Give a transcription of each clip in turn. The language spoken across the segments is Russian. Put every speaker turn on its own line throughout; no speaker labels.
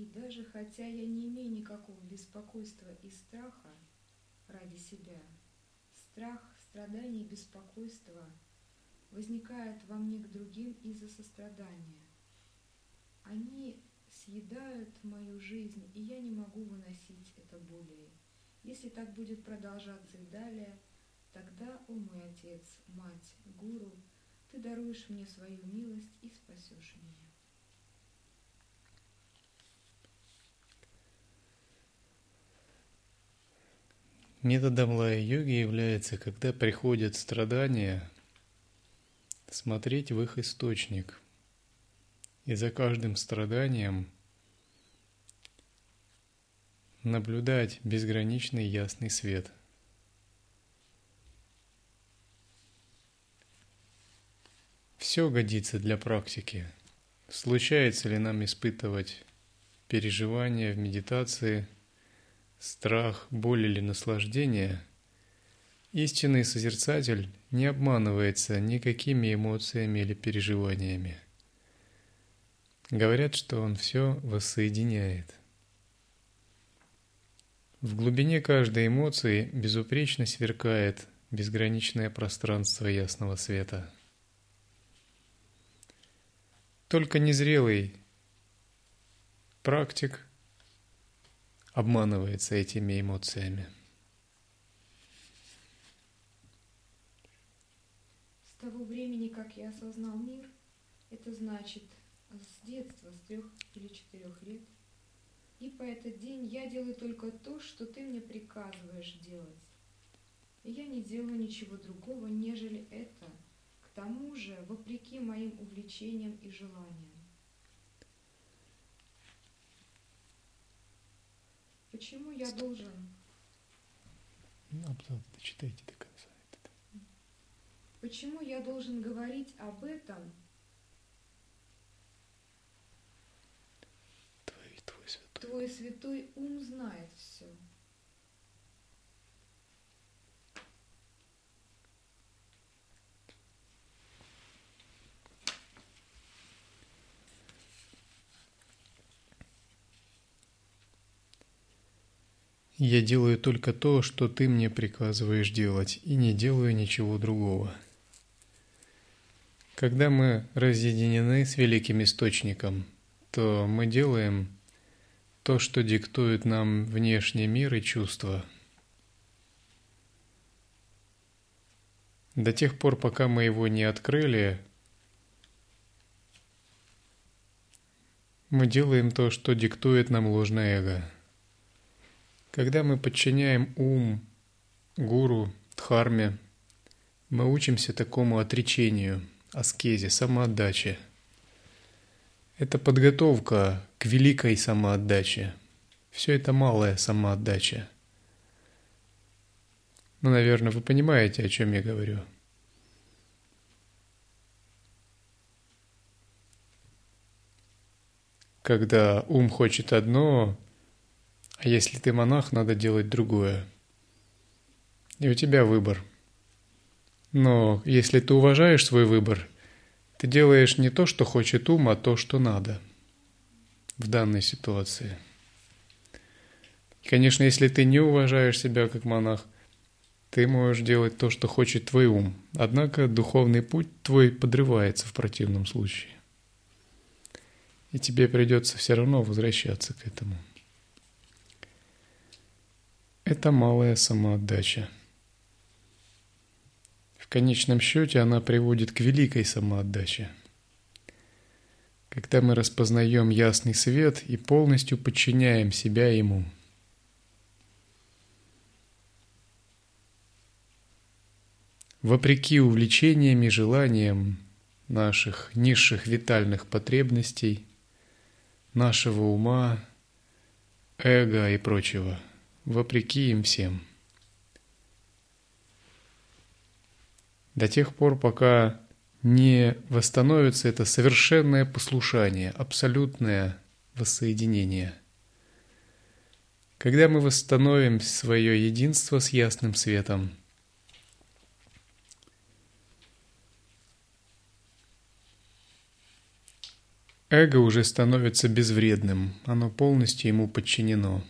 И даже хотя я не имею никакого беспокойства и страха ради себя, страх, страдания и беспокойство возникают во мне к другим из-за сострадания. Они съедают мою жизнь, и я не могу выносить это более. Если так будет продолжаться и далее, тогда, о мой отец, мать, гуру, ты даруешь мне свою милость и спасешь меня.
Методом лая-йоги является, когда приходят страдания, смотреть в их источник. И за каждым страданием наблюдать безграничный ясный свет. Все годится для практики. Случается ли нам испытывать переживания в медитации – страх, боль или наслаждение, истинный созерцатель не обманывается никакими эмоциями или переживаниями. Говорят, что он все воссоединяет. В глубине каждой эмоции безупречно сверкает безграничное пространство ясного света. Только незрелый практик – обманывается этими эмоциями.
С того времени, как я осознал мир, это значит с детства, с трех или четырех лет, и по этот день я делаю только то, что ты мне приказываешь делать. И я не делаю ничего другого, нежели это, к тому же, вопреки моим увлечениям и желаниям. Почему я должен?
Ну, абзац дочитайте до конца.
Почему я должен говорить об этом?
Твой, твой святой.
Твой святой ум знает все.
Я делаю только то, что ты мне приказываешь делать, и не делаю ничего другого. Когда мы разъединены с великим источником, то мы делаем то, что диктует нам внешний мир и чувства. До тех пор, пока мы его не открыли, мы делаем то, что диктует нам ложное эго. Когда мы подчиняем ум гуру, дхарме, мы учимся такому отречению, аскезе, самоотдаче. Это подготовка к великой самоотдаче. Все это малая самоотдача. Ну, наверное, вы понимаете, о чем я говорю. Когда ум хочет одно, а если ты монах, надо делать другое. И у тебя выбор. Но если ты уважаешь свой выбор, ты делаешь не то, что хочет ум, а то, что надо в данной ситуации. Конечно, если ты не уважаешь себя как монах, ты можешь делать то, что хочет твой ум. Однако духовный путь твой подрывается в противном случае. И тебе придется все равно возвращаться к этому. Это малая самоотдача. В конечном счете она приводит к великой самоотдаче. Когда мы распознаем ясный свет и полностью подчиняем себя ему – вопреки увлечениям и желаниям наших низших витальных потребностей, нашего ума, эго и прочего, вопреки им всем. До тех пор, пока не восстановится это совершенное послушание, абсолютное воссоединение. Когда мы восстановим свое единство с ясным светом – Эго уже становится безвредным, оно полностью ему подчинено.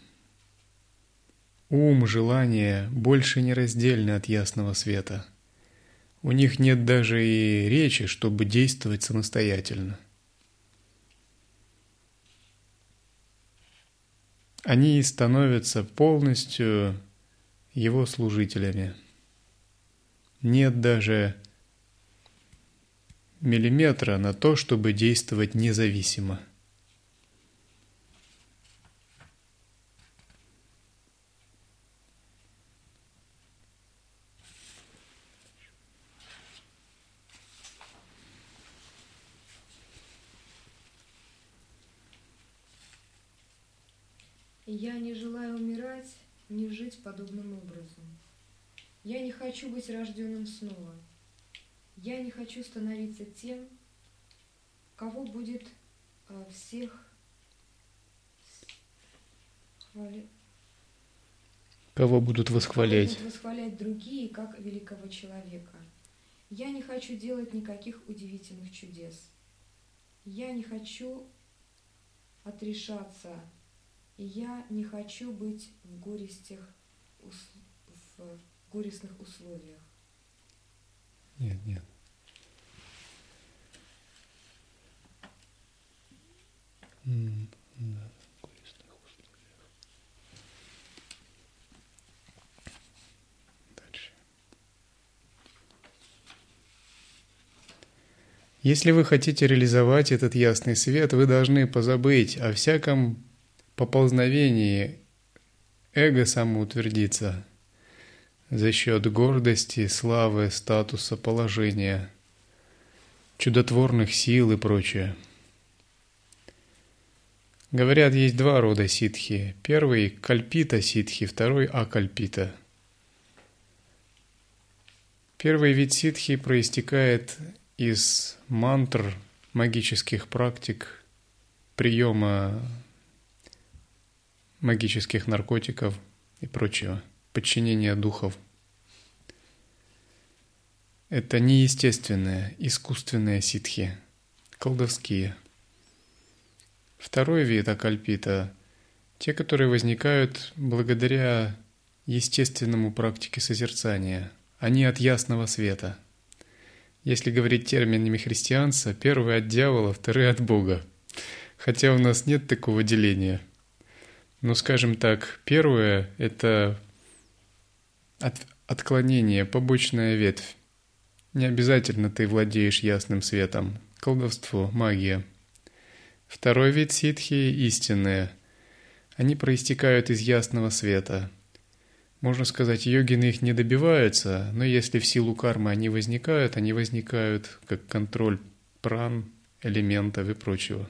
Ум, желание больше не раздельны от ясного света. У них нет даже и речи, чтобы действовать самостоятельно. Они становятся полностью его служителями. Нет даже миллиметра на то, чтобы действовать независимо.
Я не желаю умирать, не жить подобным образом. Я не хочу быть рожденным снова – я не хочу становиться тем, кого будет э, всех
хвали... Кого будут восхвалять?
Кого будут восхвалять другие, как великого человека. Я не хочу делать никаких удивительных чудес. Я не хочу отрешаться. И я не хочу быть в горестях, в горестных условиях.
Нет, нет. Если вы хотите реализовать этот ясный свет, вы должны позабыть о всяком поползновении эго самоутвердиться за счет гордости, славы, статуса, положения, чудотворных сил и прочее – Говорят, есть два рода ситхи. Первый – кальпита ситхи, второй – акальпита. Первый вид ситхи проистекает из мантр, магических практик, приема магических наркотиков и прочего, подчинения духов. Это неестественные, искусственные ситхи, колдовские – Второй вид акальпита – те, которые возникают благодаря естественному практике созерцания, они от ясного света. Если говорить терминами христианца, первый от дьявола, второй от Бога. Хотя у нас нет такого деления. Но, скажем так, первое – это от, отклонение, побочная ветвь. Не обязательно ты владеешь ясным светом. Колдовство, магия – Второй вид ситхи – истинные. Они проистекают из ясного света. Можно сказать, йогины их не добиваются, но если в силу кармы они возникают, они возникают как контроль пран, элементов и прочего.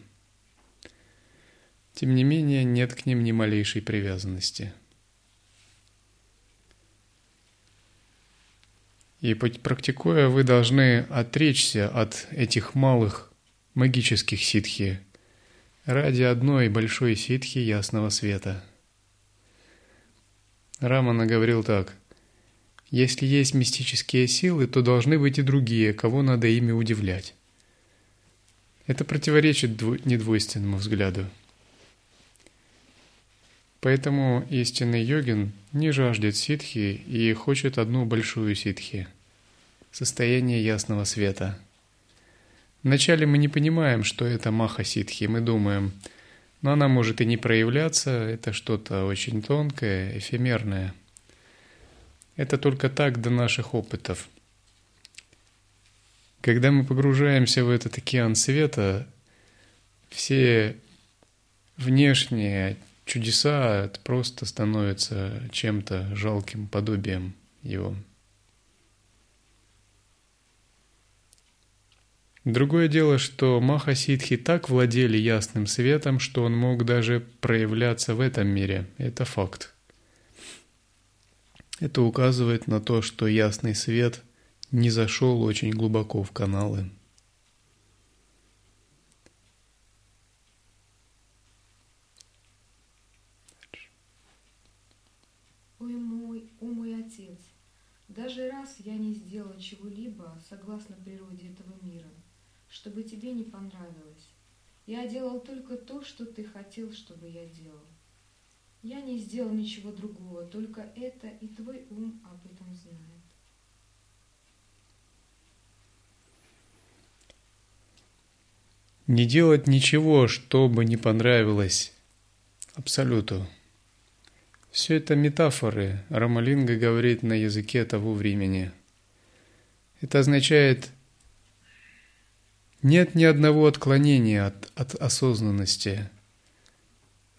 Тем не менее нет к ним ни малейшей привязанности. И практикуя, вы должны отречься от этих малых магических ситхи ради одной большой ситхи ясного света. Рамана говорил так. Если есть мистические силы, то должны быть и другие, кого надо ими удивлять. Это противоречит недвойственному взгляду. Поэтому истинный йогин не жаждет ситхи и хочет одну большую ситхи – состояние ясного света. Вначале мы не понимаем, что это маха ситхи, мы думаем, но она может и не проявляться, это что-то очень тонкое, эфемерное. Это только так до наших опытов. Когда мы погружаемся в этот океан света, все внешние чудеса это просто становятся чем-то жалким подобием его. Другое дело, что Маха Ситхи так владели ясным светом, что он мог даже проявляться в этом мире. Это факт. Это указывает на то, что ясный свет не зашел очень глубоко в каналы.
Даже раз я не сделал чего-либо согласно природе этого мира, чтобы тебе не понравилось. Я делал только то, что ты хотел, чтобы я делал. Я не сделал ничего другого, только это, и твой ум об этом знает.
Не делать ничего, что бы не понравилось Абсолюту. Все это метафоры. Рамалинга говорит на языке того времени. Это означает, нет ни одного отклонения от, от осознанности.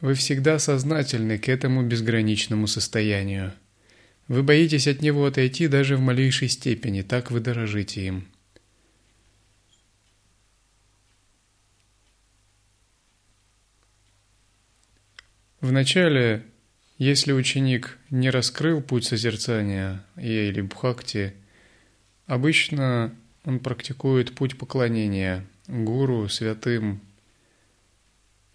Вы всегда сознательны к этому безграничному состоянию. Вы боитесь от него отойти даже в малейшей степени, так вы дорожите им. Вначале если ученик не раскрыл путь созерцания или бхакти, обычно он практикует путь поклонения гуру, святым,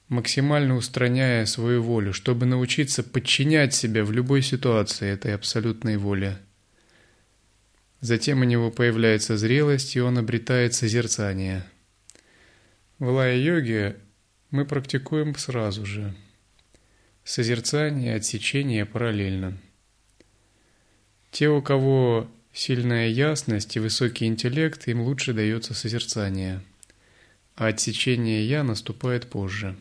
максимально устраняя свою волю, чтобы научиться подчинять себя в любой ситуации этой абсолютной воле. Затем у него появляется зрелость, и он обретает созерцание. В лая-йоге мы практикуем сразу же – Созерцание и отсечение параллельно. Те, у кого сильная ясность и высокий интеллект, им лучше дается созерцание, а отсечение «я» наступает позже.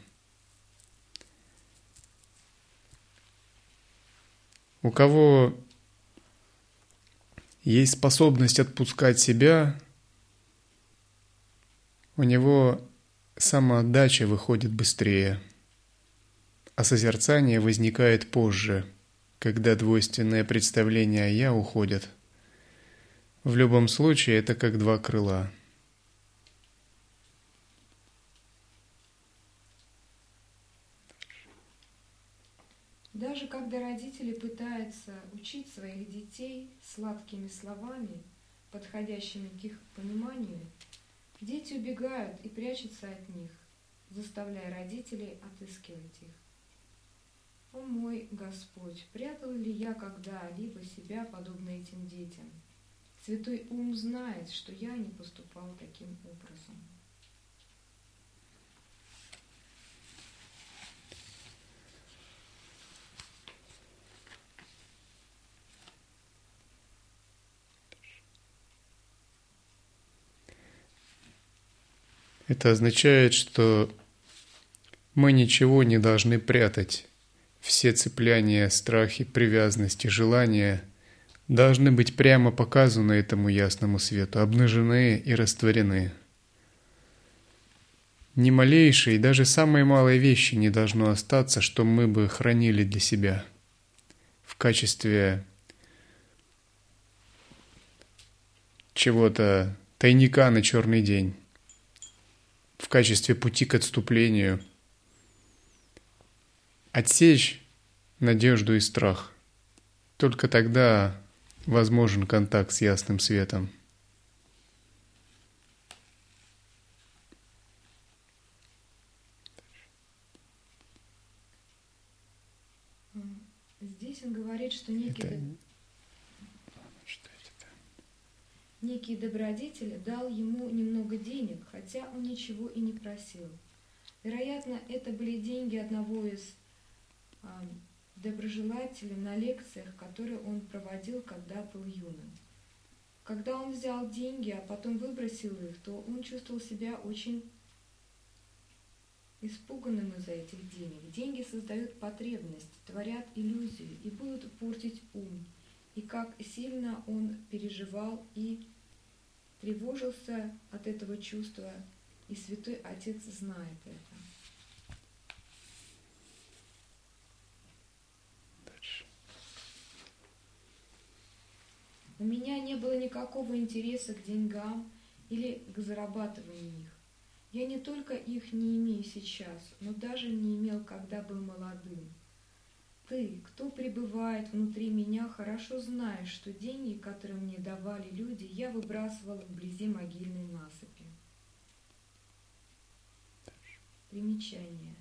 У кого есть способность отпускать себя, у него самоотдача выходит быстрее – а созерцание возникает позже, когда двойственное представление о «я» уходят. В любом случае это как два крыла.
Даже когда родители пытаются учить своих детей сладкими словами, подходящими к их пониманию, дети убегают и прячутся от них, заставляя родителей отыскивать их. О мой Господь, прятал ли я когда-либо себя, подобно этим детям? Святой ум знает, что я не поступал таким образом.
Это означает, что мы ничего не должны прятать все цепляния, страхи, привязанности, желания должны быть прямо показаны этому ясному свету, обнажены и растворены. Ни малейшей, даже самой малой вещи не должно остаться, что мы бы хранили для себя в качестве чего-то тайника на черный день, в качестве пути к отступлению – отсечь надежду и страх. Только тогда возможен контакт с ясным светом.
Здесь он говорит, что некий,
Это...
доб- некий добродетель дал ему немного денег, хотя он ничего и не просил. Вероятно, это были деньги одного из доброжелателей на лекциях, которые он проводил, когда был юным. Когда он взял деньги, а потом выбросил их, то он чувствовал себя очень испуганным из-за этих денег. Деньги создают потребность, творят иллюзию и будут портить ум. И как сильно он переживал и тревожился от этого чувства, и Святой Отец знает это. У меня не было никакого интереса к деньгам или к зарабатыванию их. Я не только их не имею сейчас, но даже не имел, когда был молодым. Ты, кто пребывает внутри меня, хорошо знаешь, что деньги, которые мне давали люди, я выбрасывал вблизи могильной насыпи. Примечание.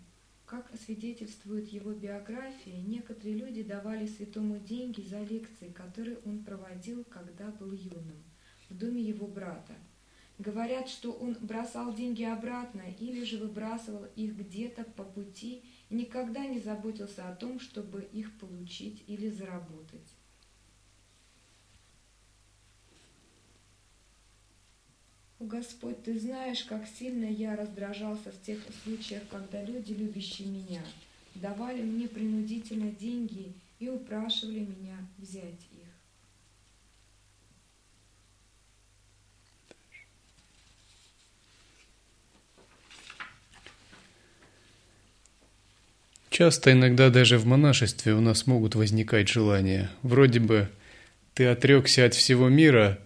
Как свидетельствует его биография, некоторые люди давали святому деньги за лекции, которые он проводил, когда был юным, в доме его брата. Говорят, что он бросал деньги обратно или же выбрасывал их где-то по пути и никогда не заботился о том, чтобы их получить или заработать. Господь, Ты знаешь, как сильно я раздражался в тех случаях, когда люди, любящие меня, давали мне принудительно деньги и упрашивали меня взять их.
Часто, иногда даже в монашестве у нас могут возникать желания. Вроде бы ты отрекся от всего мира,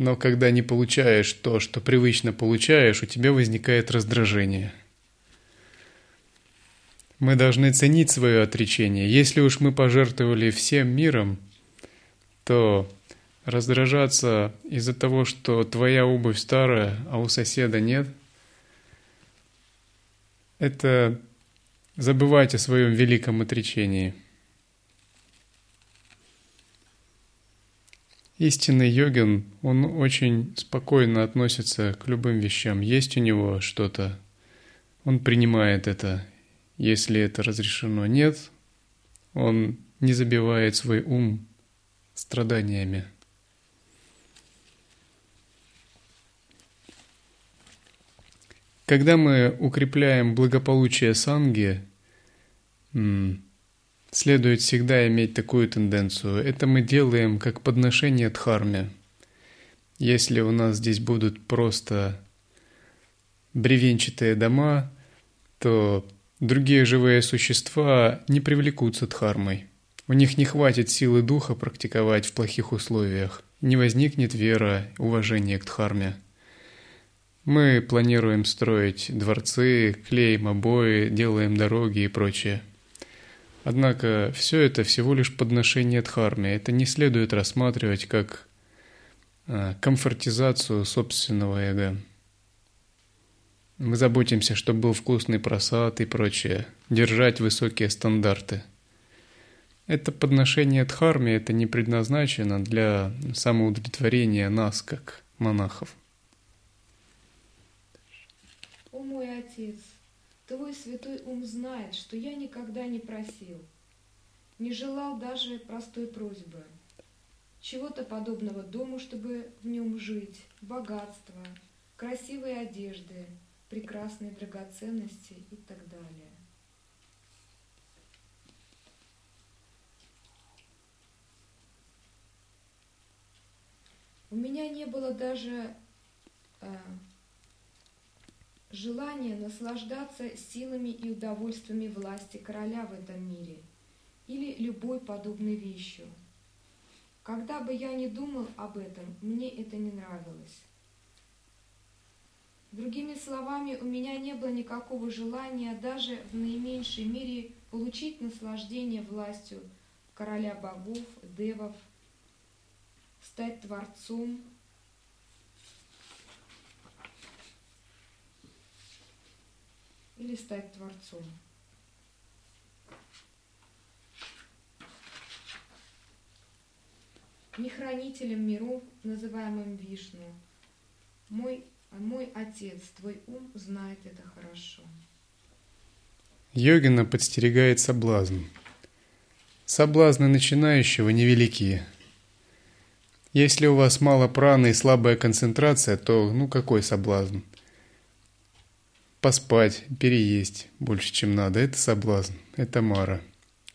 но когда не получаешь то, что привычно получаешь, у тебя возникает раздражение. Мы должны ценить свое отречение. Если уж мы пожертвовали всем миром, то раздражаться из-за того, что твоя обувь старая, а у соседа нет, это забывать о своем великом отречении. Истинный йогин, он очень спокойно относится к любым вещам. Есть у него что-то, он принимает это. Если это разрешено, нет, он не забивает свой ум страданиями. Когда мы укрепляем благополучие санги, следует всегда иметь такую тенденцию. Это мы делаем как подношение дхарме. Если у нас здесь будут просто бревенчатые дома, то другие живые существа не привлекутся дхармой. У них не хватит силы духа практиковать в плохих условиях. Не возникнет вера, уважение к дхарме. Мы планируем строить дворцы, клеим обои, делаем дороги и прочее – Однако все это всего лишь подношение дхарме. Это не следует рассматривать как а, комфортизацию собственного эго. Мы заботимся, чтобы был вкусный просад и прочее, держать высокие стандарты. Это подношение дхарме, это не предназначено для самоудовлетворения нас, как монахов.
О мой отец, Твой святой ум знает, что я никогда не просил, не желал даже простой просьбы, чего-то подобного дому, чтобы в нем жить, богатства, красивые одежды, прекрасные драгоценности и так далее. У меня не было даже э, желание наслаждаться силами и удовольствиями власти короля в этом мире или любой подобной вещью. Когда бы я ни думал об этом, мне это не нравилось. Другими словами, у меня не было никакого желания даже в наименьшей мере получить наслаждение властью короля богов, девов, стать творцом, или стать творцом. Не хранителем миров, называемым Вишну. Мой, мой отец, твой ум знает это хорошо.
Йогина подстерегает соблазн. Соблазны начинающего невелики. Если у вас мало праны и слабая концентрация, то ну какой соблазн? Поспать, переесть больше, чем надо. Это соблазн, это мара.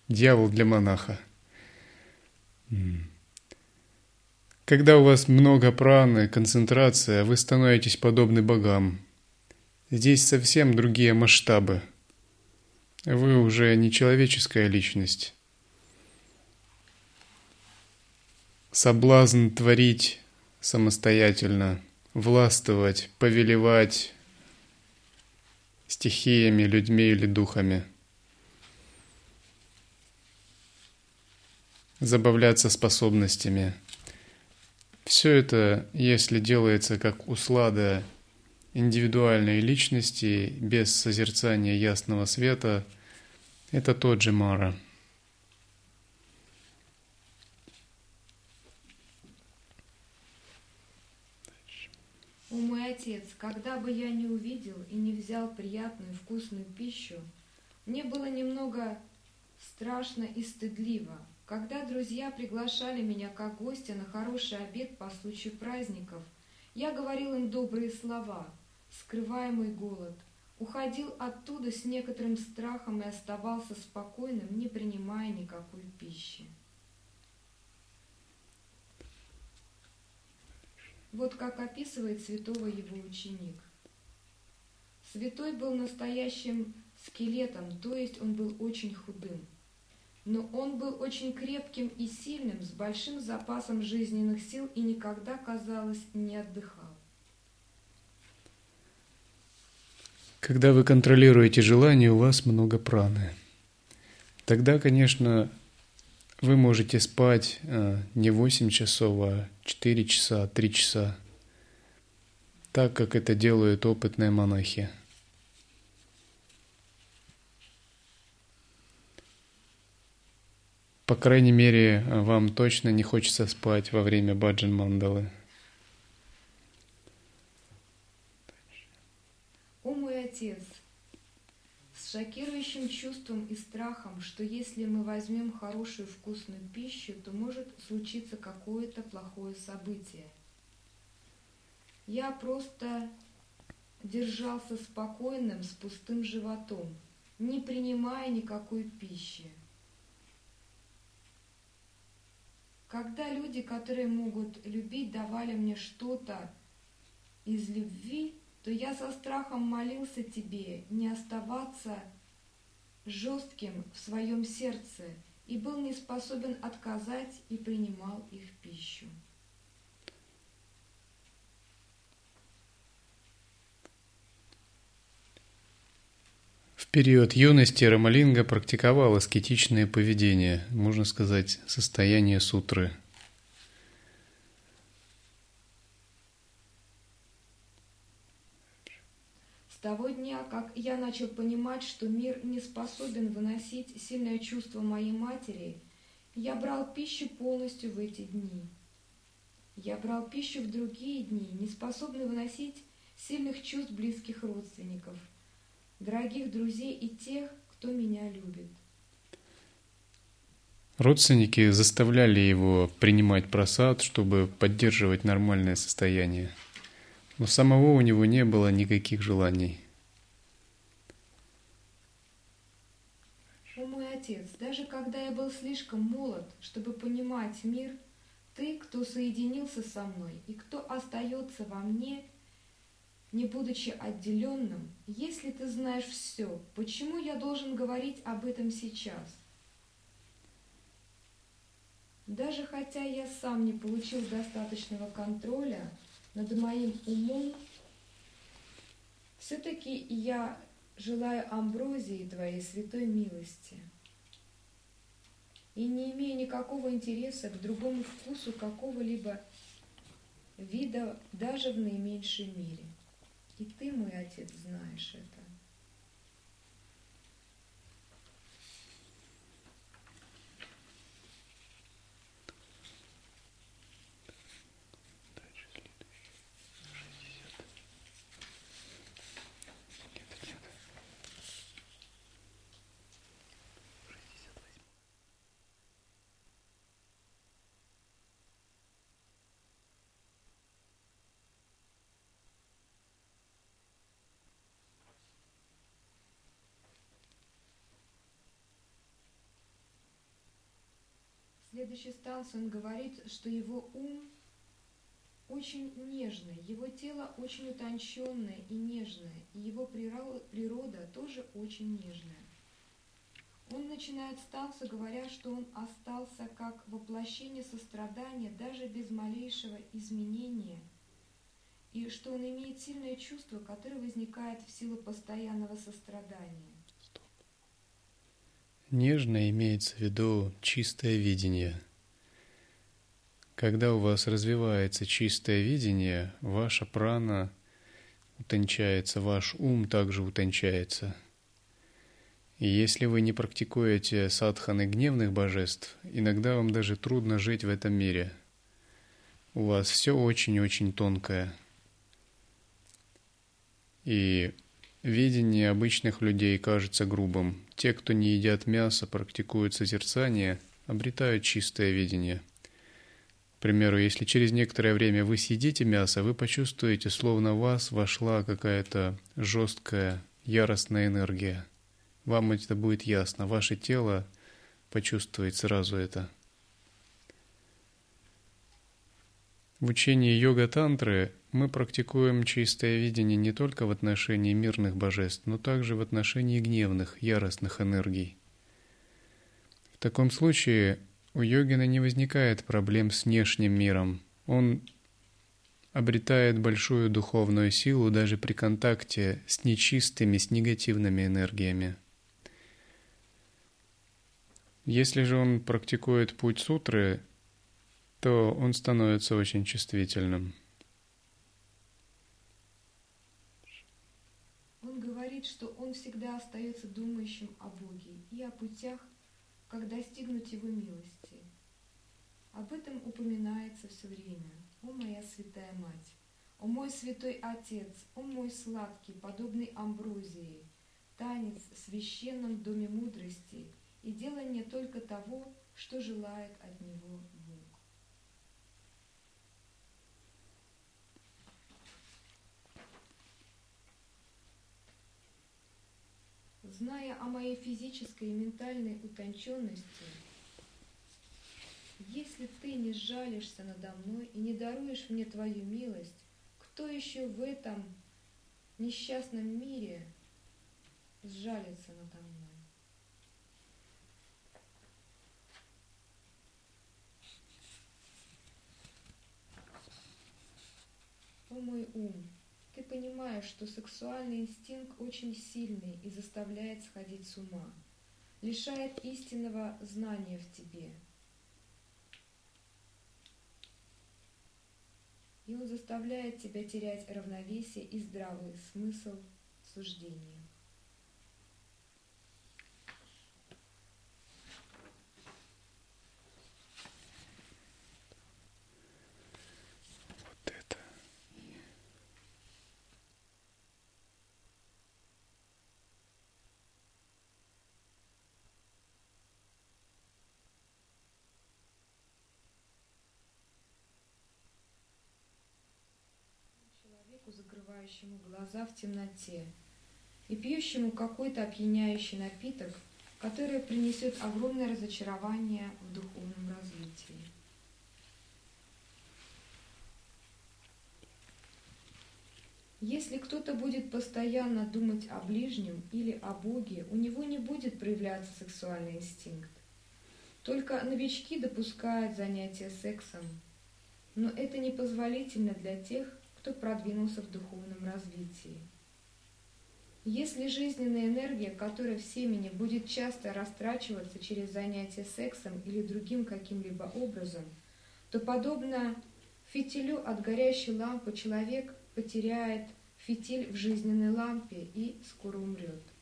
Дьявол для монаха. Когда у вас много праны, концентрация, вы становитесь подобны богам. Здесь совсем другие масштабы. Вы уже не человеческая личность. Соблазн творить самостоятельно, властвовать, повелевать, стихиями, людьми или духами. Забавляться способностями. Все это, если делается как услада индивидуальной личности, без созерцания ясного света, это тот же Мара –
О мой отец, когда бы я не увидел и не взял приятную вкусную пищу, мне было немного страшно и стыдливо. Когда друзья приглашали меня как гостя на хороший обед по случаю праздников, я говорил им добрые слова, скрывая мой голод, уходил оттуда с некоторым страхом и оставался спокойным, не принимая никакой пищи. Вот как описывает святого его ученик. Святой был настоящим скелетом, то есть он был очень худым. Но он был очень крепким и сильным, с большим запасом жизненных сил и никогда, казалось, не отдыхал.
Когда вы контролируете желание, у вас много праны. Тогда, конечно, вы можете спать э, не 8 часов, а 4 часа, 3 часа, так как это делают опытные монахи. По крайней мере, вам точно не хочется спать во время баджан мандалы.
О мой отец, шокирующим чувством и страхом, что если мы возьмем хорошую вкусную пищу, то может случиться какое-то плохое событие. Я просто держался спокойным, с пустым животом, не принимая никакой пищи. Когда люди, которые могут любить, давали мне что-то из любви, то я со страхом молился тебе не оставаться жестким в своем сердце и был не способен отказать и принимал их пищу.
В период юности Рамалинга практиковал аскетичное поведение, можно сказать, состояние сутры –
того дня, как я начал понимать, что мир не способен выносить сильное чувство моей матери, я брал пищу полностью в эти дни. Я брал пищу в другие дни, не способный выносить сильных чувств близких родственников, дорогих друзей и тех, кто меня любит.
Родственники заставляли его принимать просад, чтобы поддерживать нормальное состояние – но самого у него не было никаких желаний.
О мой отец, даже когда я был слишком молод, чтобы понимать мир, ты, кто соединился со мной и кто остается во мне, не будучи отделенным, если ты знаешь все, почему я должен говорить об этом сейчас? Даже хотя я сам не получил достаточного контроля, над моим умом, все-таки я желаю амброзии Твоей святой милости и не имея никакого интереса к другому вкусу какого-либо вида даже в наименьшей мере. И Ты, мой Отец, знаешь это. Следующей станции он говорит, что его ум очень нежный, его тело очень утонченное и нежное, и его природа тоже очень нежная. Он начинает станцию, говоря, что он остался как воплощение сострадания даже без малейшего изменения, и что он имеет сильное чувство, которое возникает в силу постоянного сострадания.
Нежно имеется в виду чистое видение. Когда у вас развивается чистое видение, ваша прана утончается, ваш ум также утончается. И если вы не практикуете садханы гневных божеств, иногда вам даже трудно жить в этом мире. У вас все очень-очень тонкое. И Видение обычных людей кажется грубым. Те, кто не едят мясо, практикуют созерцание, обретают чистое видение. К примеру, если через некоторое время вы съедите мясо, вы почувствуете, словно в вас вошла какая-то жесткая, яростная энергия. Вам это будет ясно, ваше тело почувствует сразу это. В учении йога-тантры мы практикуем чистое видение не только в отношении мирных божеств, но также в отношении гневных, яростных энергий. В таком случае у йогина не возникает проблем с внешним миром. Он обретает большую духовную силу даже при контакте с нечистыми, с негативными энергиями. Если же он практикует путь сутры, то он становится очень чувствительным.
Говорит, что он всегда остается думающим о Боге и о путях, как достигнуть Его милости. Об этом упоминается все время. «О моя святая мать! О мой святой Отец! О мой сладкий, подобный амброзии! Танец в священном доме мудрости и делание только того, что желает от него зная о моей физической и ментальной утонченности, если ты не сжалишься надо мной и не даруешь мне твою милость, кто еще в этом несчастном мире сжалится надо мной? О мой ум, понимаешь, что сексуальный инстинкт очень сильный и заставляет сходить с ума, лишает истинного знания в тебе. И он заставляет тебя терять равновесие и здравый смысл суждения. Закрывающему глаза в темноте и пьющему какой-то опьяняющий напиток, который принесет огромное разочарование в духовном развитии. Если кто-то будет постоянно думать о ближнем или о Боге, у него не будет проявляться сексуальный инстинкт. Только новички допускают занятия сексом, но это непозволительно для тех, кто продвинулся в духовном развитии. Если жизненная энергия, которая в семени будет часто растрачиваться через занятия сексом или другим каким-либо образом, то подобно фитилю от горящей лампы человек потеряет фитиль в жизненной лампе и скоро умрет.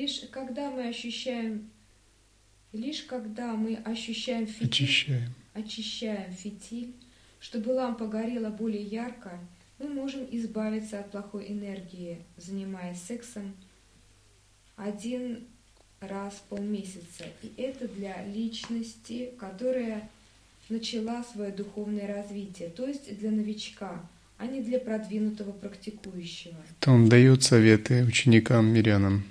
Лишь когда мы ощущаем, лишь когда мы ощущаем фитиль,
очищаем.
очищаем фитиль, чтобы лампа горела более ярко, мы можем избавиться от плохой энергии, занимаясь сексом один раз в полмесяца. И это для личности, которая начала свое духовное развитие, то есть для новичка, а не для продвинутого практикующего.
То он дает советы ученикам, мирянам.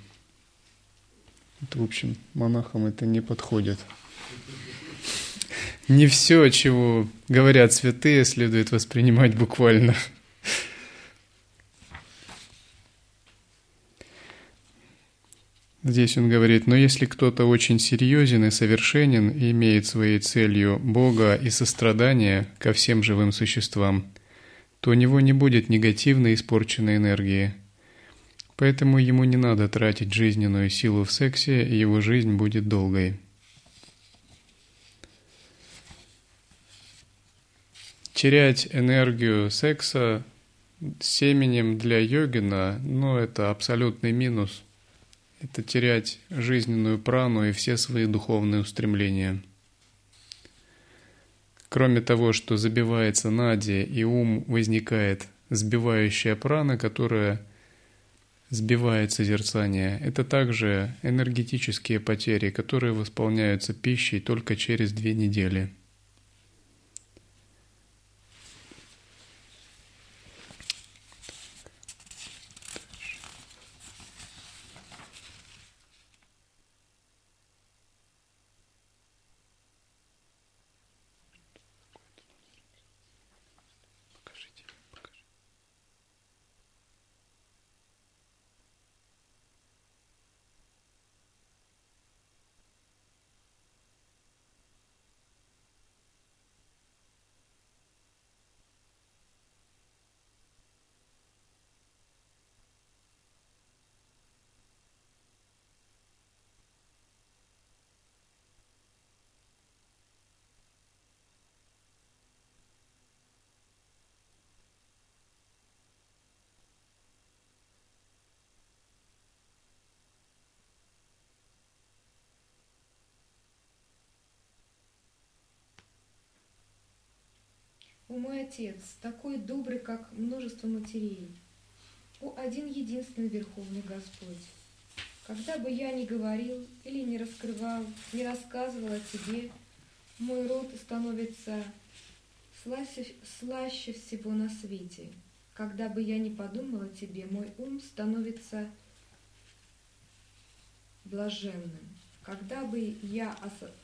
Это, в общем, монахам это не подходит. Не все, чего говорят святые, следует воспринимать буквально. Здесь он говорит, но если кто-то очень серьезен и совершенен и имеет своей целью Бога и сострадание ко всем живым существам, то у него не будет негативной испорченной энергии – Поэтому ему не надо тратить жизненную силу в сексе, его жизнь будет долгой. Терять энергию секса семенем для йогина, ну, это абсолютный минус. Это терять жизненную прану и все свои духовные устремления. Кроме того, что забивается нади и ум возникает сбивающая прана, которая сбивает созерцание. Это также энергетические потери, которые восполняются пищей только через две недели.
О мой Отец, такой добрый, как множество матерей. О один единственный Верховный Господь. Когда бы я ни говорил или не раскрывал, не рассказывал о Тебе, мой род становится слаще, слаще всего на свете. Когда бы я ни подумал о Тебе, мой ум становится блаженным. Когда бы я,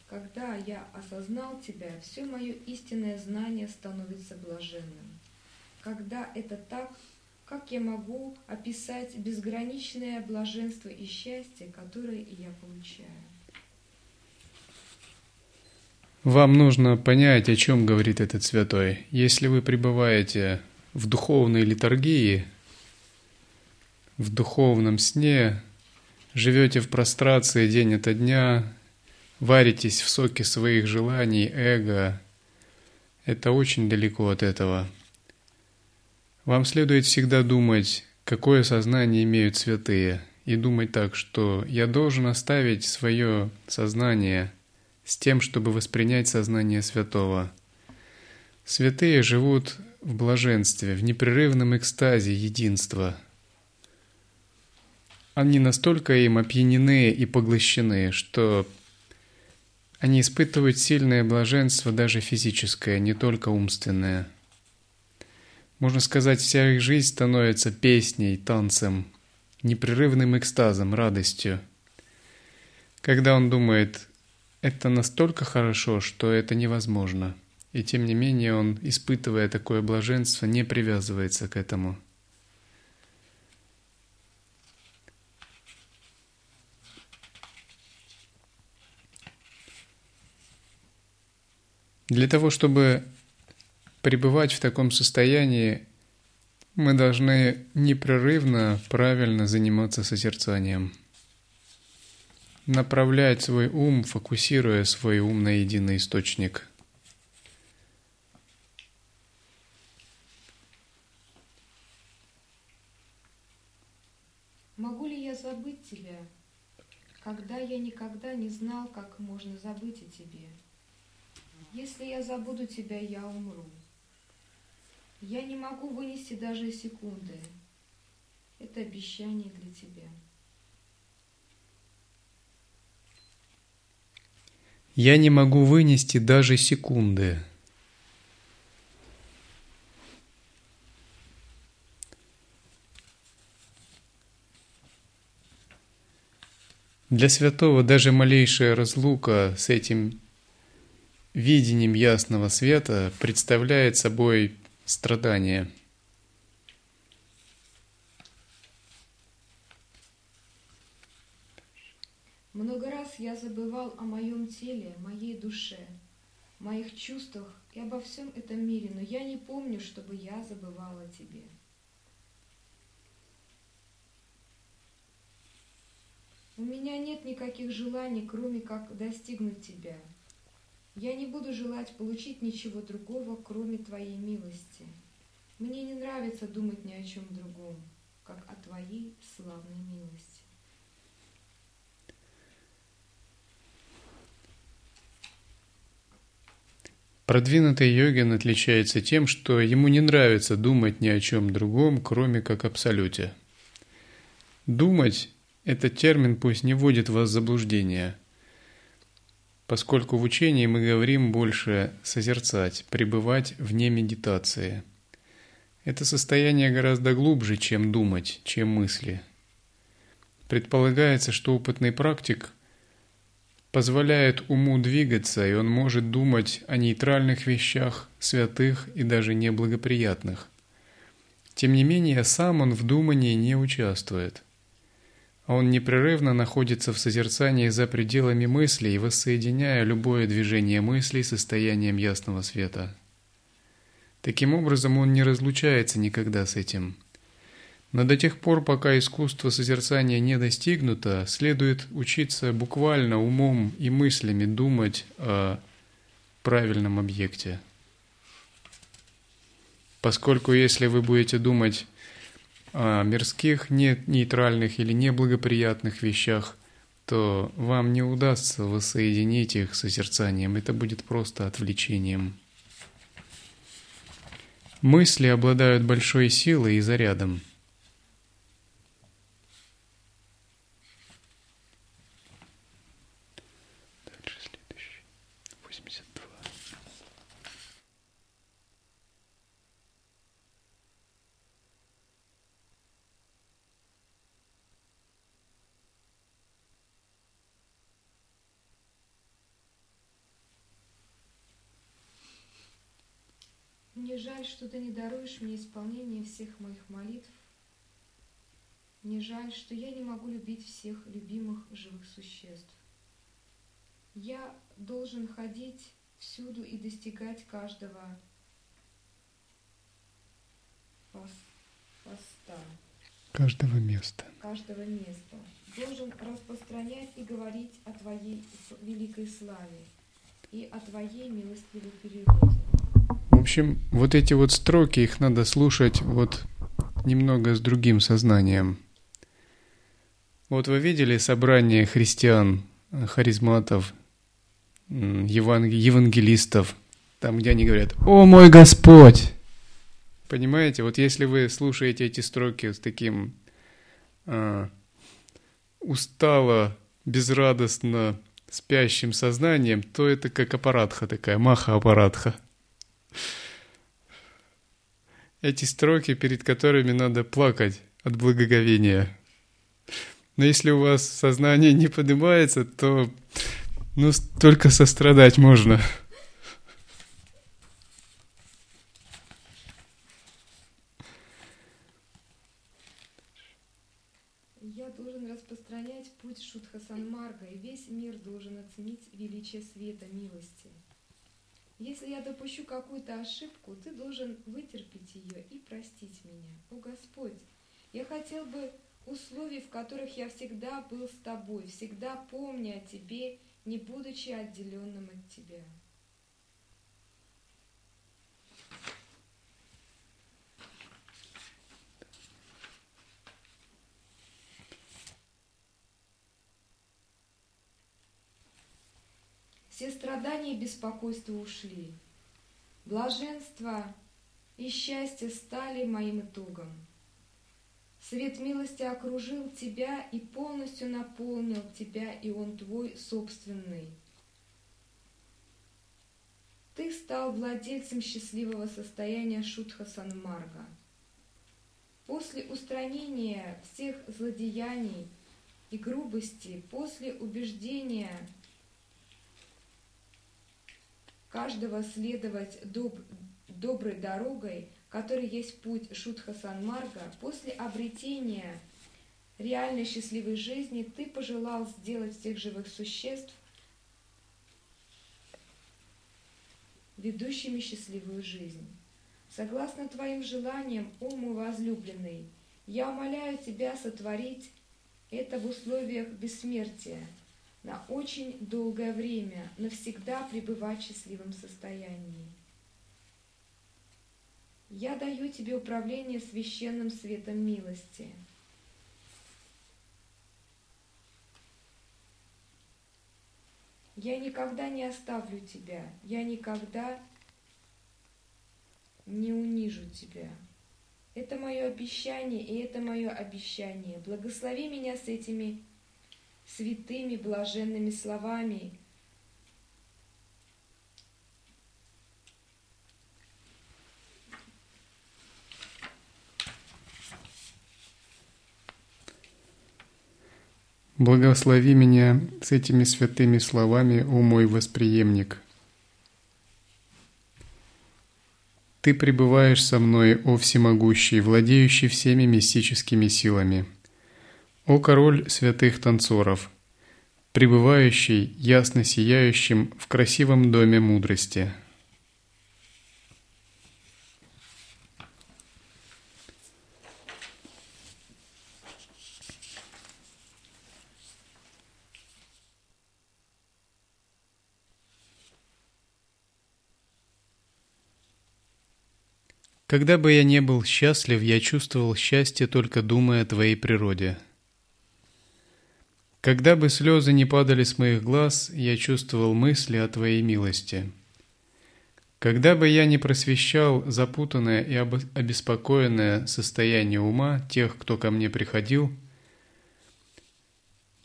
когда я осознал Тебя, все мое истинное знание становится блаженным. Когда это так, как я могу описать безграничное блаженство и счастье, которое я получаю?
Вам нужно понять, о чем говорит этот святой. Если вы пребываете в духовной литургии, в духовном сне, живете в прострации день ото дня, варитесь в соке своих желаний, эго, это очень далеко от этого. Вам следует всегда думать, какое сознание имеют святые, и думать так, что я должен оставить свое сознание с тем, чтобы воспринять сознание святого. Святые живут в блаженстве, в непрерывном экстазе единства – они настолько им опьянены и поглощены, что они испытывают сильное блаженство даже физическое, не только умственное. Можно сказать, вся их жизнь становится песней, танцем, непрерывным экстазом, радостью. когда он думает, это настолько хорошо, что это невозможно. И тем не менее он, испытывая такое блаженство, не привязывается к этому. Для того, чтобы пребывать в таком состоянии, мы должны непрерывно, правильно заниматься созерцанием. Направлять свой ум, фокусируя свой ум на единый источник.
Могу ли я забыть тебя, когда я никогда не знал, как можно забыть о тебе? Если я забуду тебя, я умру. Я не могу вынести даже секунды. Это обещание для тебя.
Я не могу вынести даже секунды. Для святого даже малейшая разлука с этим видением ясного света представляет собой страдание.
Много раз я забывал о моем теле, моей душе, моих чувствах и обо всем этом мире, но я не помню, чтобы я забывала о тебе. У меня нет никаких желаний, кроме как достигнуть тебя – я не буду желать получить ничего другого, кроме Твоей милости. Мне не нравится думать ни о чем другом, как о Твоей славной милости.
Продвинутый йогин отличается тем, что ему не нравится думать ни о чем другом, кроме как абсолюте. Думать – этот термин пусть не вводит вас в заблуждение – поскольку в учении мы говорим больше созерцать, пребывать вне медитации. Это состояние гораздо глубже, чем думать, чем мысли. Предполагается, что опытный практик позволяет уму двигаться, и он может думать о нейтральных вещах, святых и даже неблагоприятных. Тем не менее, сам он в думании не участвует. Он непрерывно находится в созерцании за пределами мыслей, воссоединяя любое движение мыслей с состоянием ясного света. Таким образом, он не разлучается никогда с этим. Но до тех пор, пока искусство созерцания не достигнуто, следует учиться буквально умом и мыслями думать о правильном объекте. Поскольку если вы будете думать о мирских, не нейтральных или неблагоприятных вещах, то вам не удастся воссоединить их созерцанием. Это будет просто отвлечением. Мысли обладают большой силой и зарядом –
Мне жаль, что ты не даруешь мне исполнение всех моих молитв. Мне жаль, что я не могу любить всех любимых живых существ. Я должен ходить всюду и достигать каждого поста.
Каждого места.
Каждого места. Должен распространять и говорить о Твоей великой славе и о Твоей милостивой природе
общем, вот эти вот строки, их надо слушать вот немного с другим сознанием. Вот вы видели собрание христиан, харизматов, евангелистов, там, где они говорят «О мой Господь!» Понимаете, вот если вы слушаете эти строки с таким а, устало, безрадостно спящим сознанием, то это как аппаратха такая, маха-аппаратха – эти строки, перед которыми надо плакать от благоговения. Но если у вас сознание не поднимается, то ну, только сострадать можно.
Я должен распространять путь Шутха Санмарга, и весь мир должен оценить величие света милости. Если я допущу какую-то ошибку, ты должен вытерпеть ее и простить меня. О Господь, я хотел бы условий, в которых я всегда был с тобой, всегда помня о тебе, не будучи отделенным от тебя. Все страдания и беспокойства ушли. Блаженство и счастье стали моим итогом. Свет милости окружил тебя и полностью наполнил тебя, и он твой собственный. Ты стал владельцем счастливого состояния Шутха Санмарга. После устранения всех злодеяний и грубости, после убеждения каждого следовать доб доброй дорогой, который есть путь Шутха Санмарга, после обретения реальной счастливой жизни ты пожелал сделать всех живых существ ведущими счастливую жизнь. Согласно твоим желаниям, о мой возлюбленный, я умоляю тебя сотворить это в условиях бессмертия, на очень долгое время, навсегда пребывать в счастливом состоянии. Я даю тебе управление священным светом милости. Я никогда не оставлю тебя, я никогда не унижу тебя. Это мое обещание, и это мое обещание. Благослови меня с этими святыми блаженными словами,
Благослови меня с этими святыми словами, о мой восприемник. Ты пребываешь со мной, о всемогущий, владеющий всеми мистическими силами. О король святых танцоров, пребывающий ясно сияющим в красивом доме мудрости – Когда бы я не был счастлив, я чувствовал счастье, только думая о Твоей природе. Когда бы слезы не падали с моих глаз, я чувствовал мысли о Твоей милости. Когда бы я не просвещал запутанное и обеспокоенное состояние ума тех, кто ко мне приходил,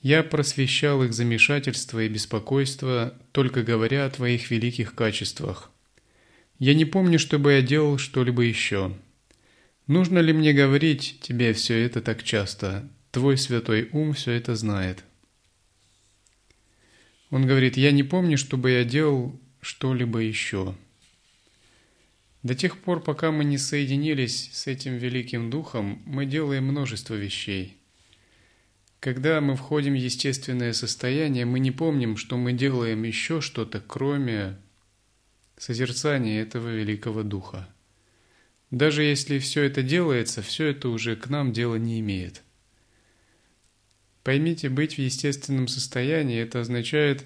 я просвещал их замешательство и беспокойство, только говоря о Твоих великих качествах, я не помню, чтобы я делал что-либо еще. Нужно ли мне говорить тебе все это так часто? Твой святой ум все это знает. Он говорит, я не помню, чтобы я делал что-либо еще. До тех пор, пока мы не соединились с этим великим духом, мы делаем множество вещей. Когда мы входим в естественное состояние, мы не помним, что мы делаем еще что-то, кроме созерцание этого великого духа. Даже если все это делается, все это уже к нам дела не имеет. Поймите, быть в естественном состоянии – это означает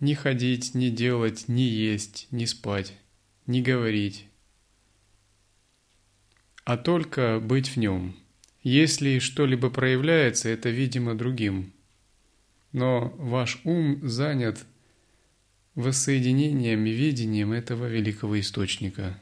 не ходить, не делать, не есть, не спать, не говорить, а только быть в нем. Если что-либо проявляется, это видимо другим. Но ваш ум занят воссоединением и видением этого великого источника.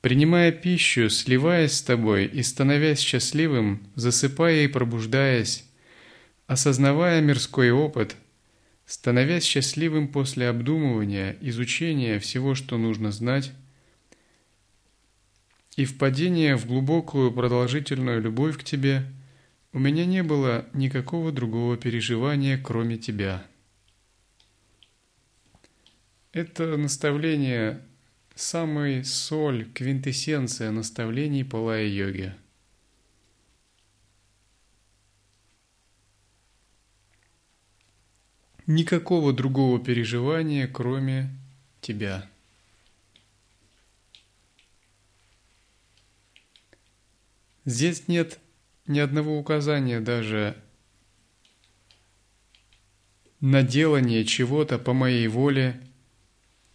Принимая пищу, сливаясь с тобой и становясь счастливым, засыпая и пробуждаясь, осознавая мирской опыт, становясь счастливым после обдумывания, изучения всего, что нужно знать, и впадения в глубокую продолжительную любовь к тебе, у меня не было никакого другого переживания, кроме тебя. Это наставление – самый соль, квинтэссенция наставлений Палая-йоги – никакого другого переживания, кроме тебя. Здесь нет ни одного указания даже на делание чего-то по моей воле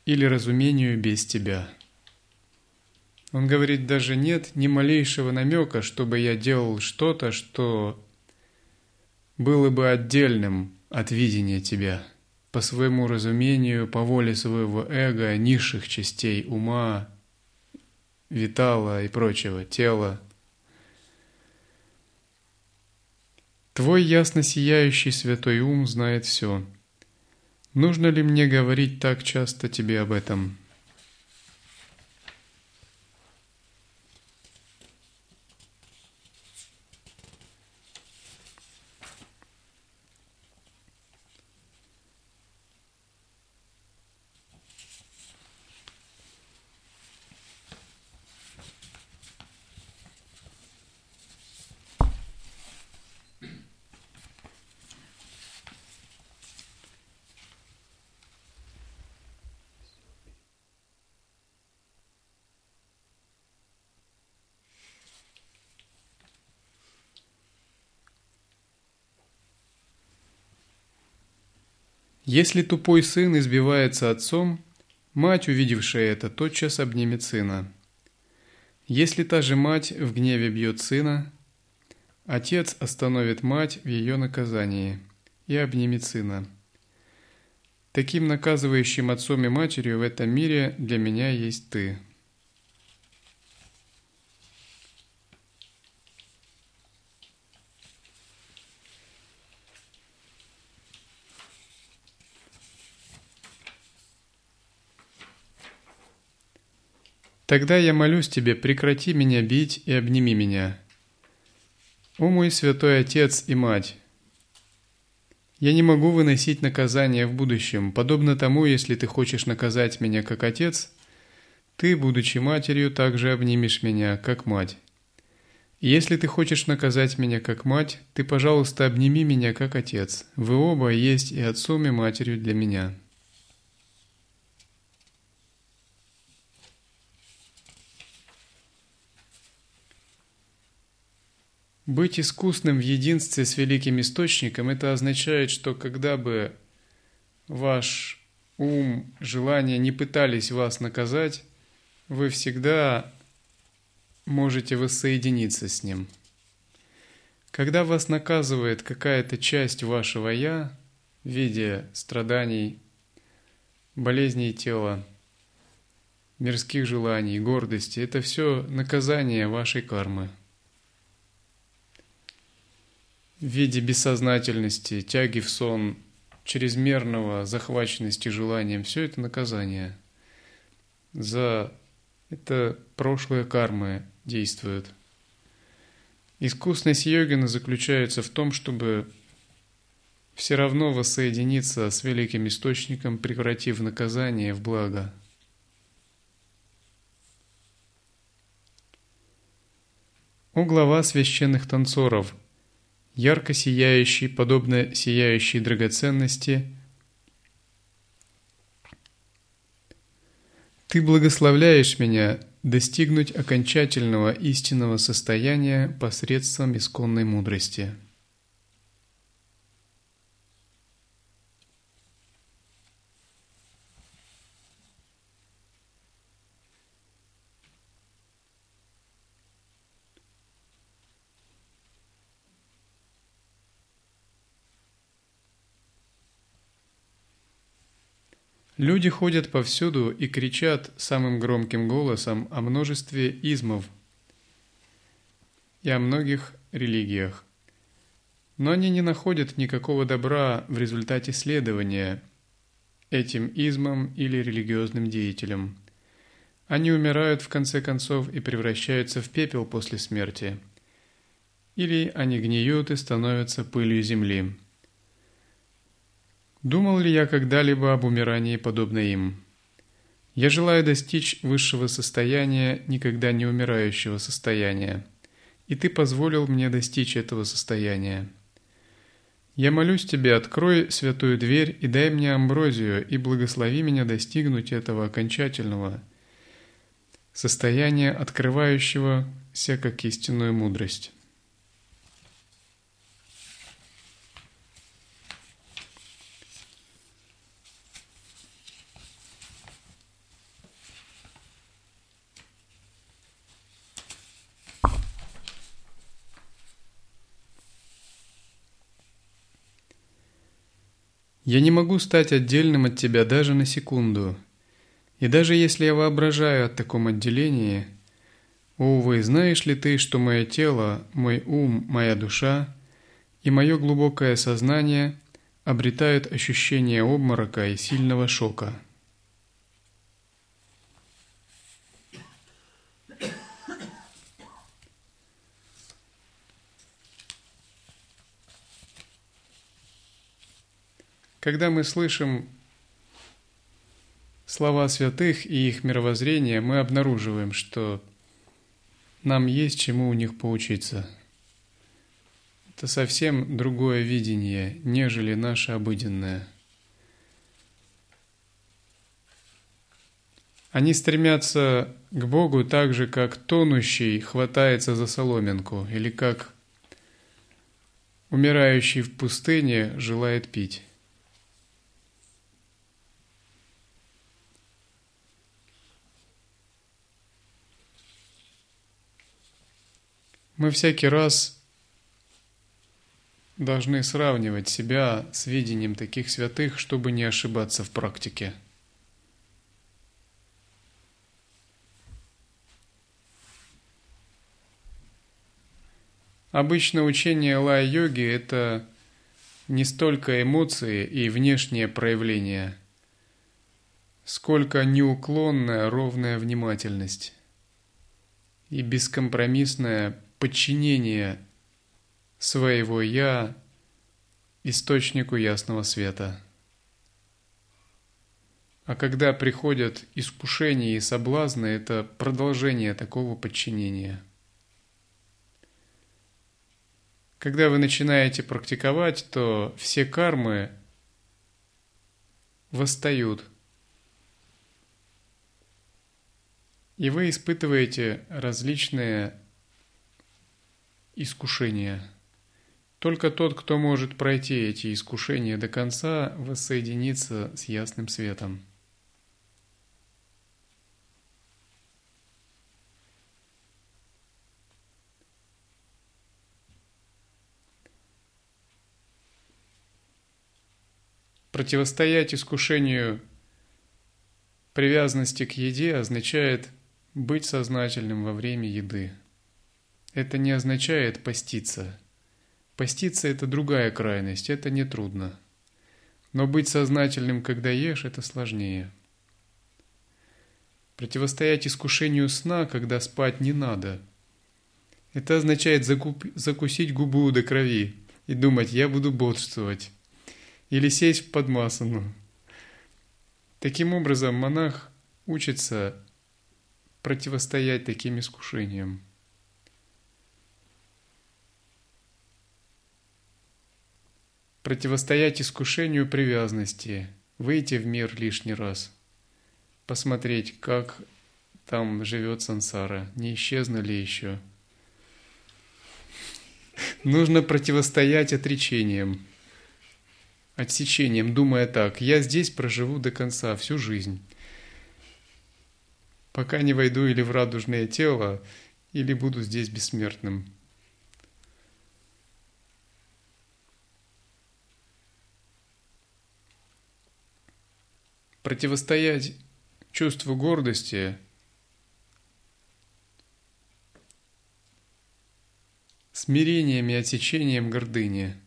или разумению без тебя. Он говорит, даже нет ни малейшего намека, чтобы я делал что-то, что было бы отдельным от видения тебя, по своему разумению, по воле своего эго, низших частей ума, витала и прочего, тела. Твой ясно сияющий святой ум знает все. Нужно ли мне говорить так часто тебе об этом?» Если тупой сын избивается отцом, мать, увидевшая это, тотчас обнимет сына. Если та же мать в гневе бьет сына, отец остановит мать в ее наказании и обнимет сына. Таким наказывающим отцом и матерью в этом мире для меня есть ты. Тогда я молюсь тебе, прекрати меня бить и обними меня. О мой святой Отец и Мать! Я не могу выносить наказание в будущем, подобно тому, если ты хочешь наказать меня как отец, ты, будучи матерью, также обнимешь меня как мать. Если ты хочешь наказать меня как мать, ты, пожалуйста, обними меня как отец. Вы оба есть и отцом, и матерью для меня». Быть искусным в единстве с великим источником – это означает, что когда бы ваш ум, желания не пытались вас наказать, вы всегда можете воссоединиться с ним. Когда вас наказывает какая-то часть вашего «я» в виде страданий, болезней тела, мирских желаний, гордости, это все наказание вашей кармы – в виде бессознательности, тяги в сон, чрезмерного захваченности желанием, все это наказание. За это прошлые кармы действуют. Искусность йогина заключается в том, чтобы все равно воссоединиться с великим источником, превратив наказание в благо. О глава священных танцоров – ярко сияющий, подобно сияющей драгоценности. Ты благословляешь меня достигнуть окончательного истинного состояния посредством исконной мудрости. Люди ходят повсюду и кричат самым громким голосом о множестве измов и о многих религиях. но они не находят никакого добра в результате следования этим измам или религиозным деятелям. Они умирают в конце концов и превращаются в пепел после смерти. Или они гниют и становятся пылью земли. Думал ли я когда-либо об умирании подобно им? Я желаю достичь высшего состояния, никогда не умирающего состояния, и Ты позволил мне достичь этого состояния. Я молюсь Тебе, открой святую дверь и дай мне амброзию, и благослови меня достигнуть этого окончательного состояния, открывающегося как истинную мудрость. Я не могу стать отдельным от тебя даже на секунду. И даже если я воображаю о таком отделении, увы, знаешь ли ты, что мое тело, мой ум, моя душа и мое глубокое сознание обретают ощущение обморока и сильного шока – Когда мы слышим слова святых и их мировоззрение, мы обнаруживаем, что нам есть чему у них поучиться. Это совсем другое видение, нежели наше обыденное. Они стремятся к Богу так же, как тонущий хватается за соломинку, или как умирающий в пустыне желает пить. Мы всякий раз должны сравнивать себя с видением таких святых, чтобы не ошибаться в практике. Обычно учение лай-йоги – это не столько эмоции и внешнее проявление, сколько неуклонная ровная внимательность и бескомпромиссная подчинение своего «я» источнику ясного света. А когда приходят искушения и соблазны, это продолжение такого подчинения. Когда вы начинаете практиковать, то все кармы восстают. И вы испытываете различные искушения. Только тот, кто может пройти эти искушения до конца, воссоединится с ясным светом. Противостоять искушению привязанности к еде означает быть сознательным во время еды. Это не означает поститься. Поститься – это другая крайность, это не трудно. Но быть сознательным, когда ешь, это сложнее. Противостоять искушению сна, когда спать не надо. Это означает закуп... закусить губу до крови и думать «я буду бодрствовать» или сесть в подмасану. Таким образом, монах учится противостоять таким искушениям. Противостоять искушению привязанности, выйти в мир лишний раз, посмотреть, как там живет сансара, не исчезна ли еще. Нужно противостоять отречениям, отсечениям, думая так, я здесь проживу до конца, всю жизнь. Пока не войду или в радужное тело, или буду здесь бессмертным. Противостоять чувству гордости смирением и отсечением гордыни –